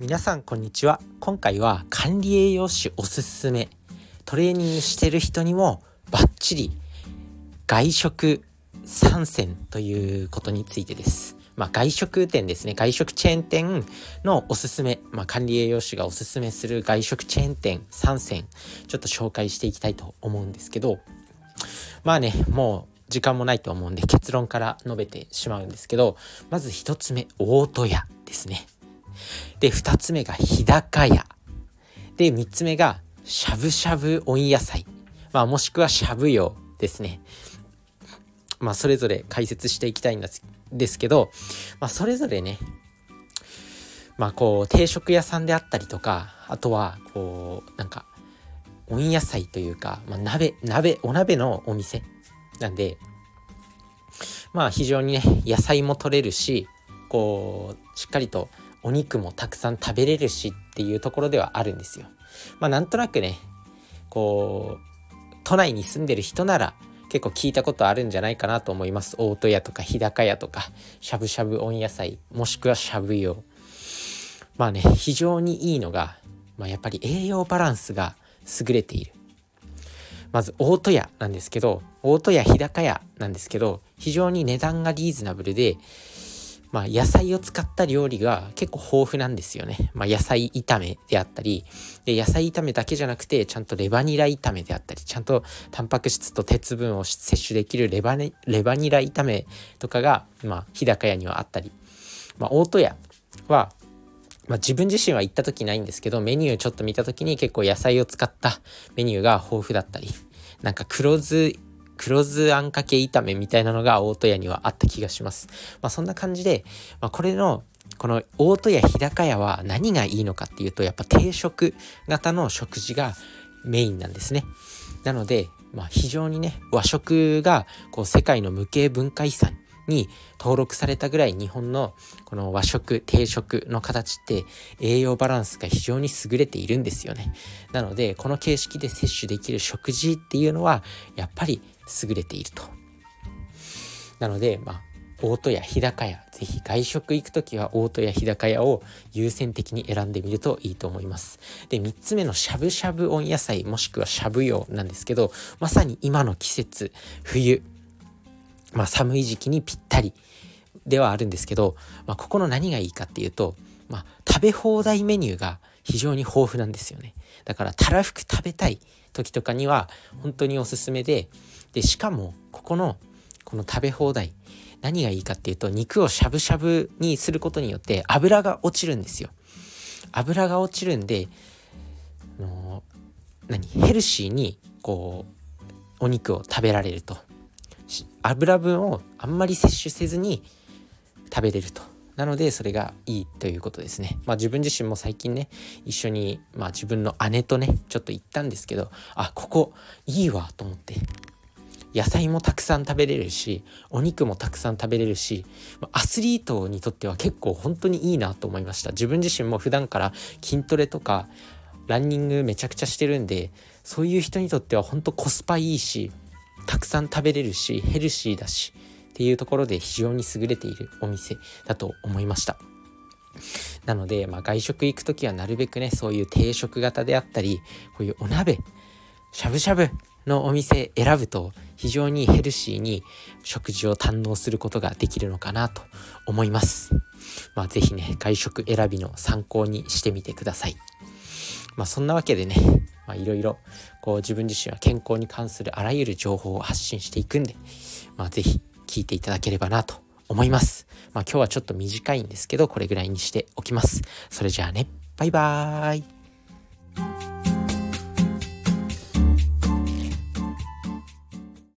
皆さんこんにちは。今回は管理栄養士おすすめ。トレーニングしてる人にもバッチリ外食参戦ということについてです。まあ、外食店ですね。外食チェーン店のおすすめ、まあ、管理栄養士がおすすめする外食チェーン店3選ちょっと紹介していきたいと思うんですけど。まあねもう時間もないと思うんで結論から述べてしまうんですけど。まず1つ目大戸屋ですね。で、2つ目が日高屋。で、3つ目がしゃぶしゃぶ温野菜。まあ、もしくはしゃぶ用ですね。まあ、それぞれ解説していきたいんですけど、まあ、それぞれね、まあ、こう、定食屋さんであったりとか、あとは、こう、なんか、温野菜というか、まあ、鍋、鍋、お鍋のお店なんで、まあ、非常にね、野菜も取れるし、こう、しっかりとお肉もたくさん食べれるしっていうところではあるんですよ。まあなんとなくねこう都内に住んでる人なら結構聞いたことあるんじゃないかなと思います。大戸屋とか日高屋とかしゃぶしゃぶ温野菜もしくはしゃぶ用。まあね非常にいいのが、まあ、やっぱり栄養バランスが優れている。まず大戸屋なんですけど大戸屋日高屋なんですけど非常に値段がリーズナブルでまあ、野菜を使った料理が結構豊富なんですよね。まあ、野菜炒めであったりで野菜炒めだけじゃなくてちゃんとレバニラ炒めであったりちゃんとタンパク質と鉄分を摂取できるレバ,、ね、レバニラ炒めとかが、まあ、日高屋にはあったり、まあ、大戸屋は、まあ、自分自身は行った時ないんですけどメニューちょっと見た時に結構野菜を使ったメニューが豊富だったりなんか黒酢黒酢あんかけ炒めみたいなのが大戸屋にはあった気がします。まあ、そんな感じで、まあ、これのこの大戸屋日高屋は何がいいのかっていうとやっぱ定食型の食事がメインなんですね。なので、まあ、非常にね和食がこう世界の無形文化遺産に登録されたぐらい日本のこの和食定食の形って栄養バランスが非常に優れているんですよね。なのでこの形式で摂取できる食事っていうのはやっぱり優れていると。なのでまあ大戸屋日高屋ぜひ外食行く時は大戸屋日高屋を優先的に選んでみるといいと思います。で3つ目のしゃぶしゃぶ温野菜もしくはしゃぶ用なんですけどまさに今の季節冬まあ、寒い時期にぴったりではあるんですけど、まあ、ここの何がいいかっていうと、まあ、食べ放題メニューが非常に豊富なんですよね。だからたらふく食べたい時とかには本当におすすめででしかもここのこの食べ放題何がいいかっていうと肉をしゃぶしゃぶにすることによって油が落ちるんですよ。油が落ちるんでの何？ヘルシーにこうお肉を食べられると。油分をあんまり摂取せずに食べれると。なのでそれがいいということですね。まあ自分自身も最近ね一緒にまあ自分の姉とねちょっと行ったんですけどあここいいわと思って。野菜もたくさん食べれるしお肉もたくさん食べれるしアスリートにとっては結構本当にいいなと思いました。自分自身も普段から筋トレとかランニングめちゃくちゃしてるんでそういう人にとっては本当コスパいいしたくさん食べれるしヘルシーだしっていうところで非常に優れているお店だと思いましたなので、まあ、外食行く時はなるべくねそういう定食型であったりこういうお鍋しゃぶしゃぶのお店選ぶと非常にヘルシーに食事を堪能することができるのかなと思います。まあ是非ね外食選びの参考にしてみてください。まあそんなわけでねまあ、いろいろこう自分自身は健康に関するあらゆる情報を発信していくんで、まあ、是非聞いていただければなと思います。まあ、今日はちょっと短いんですけど、これぐらいにしておきます。それじゃあね、バイバーイ。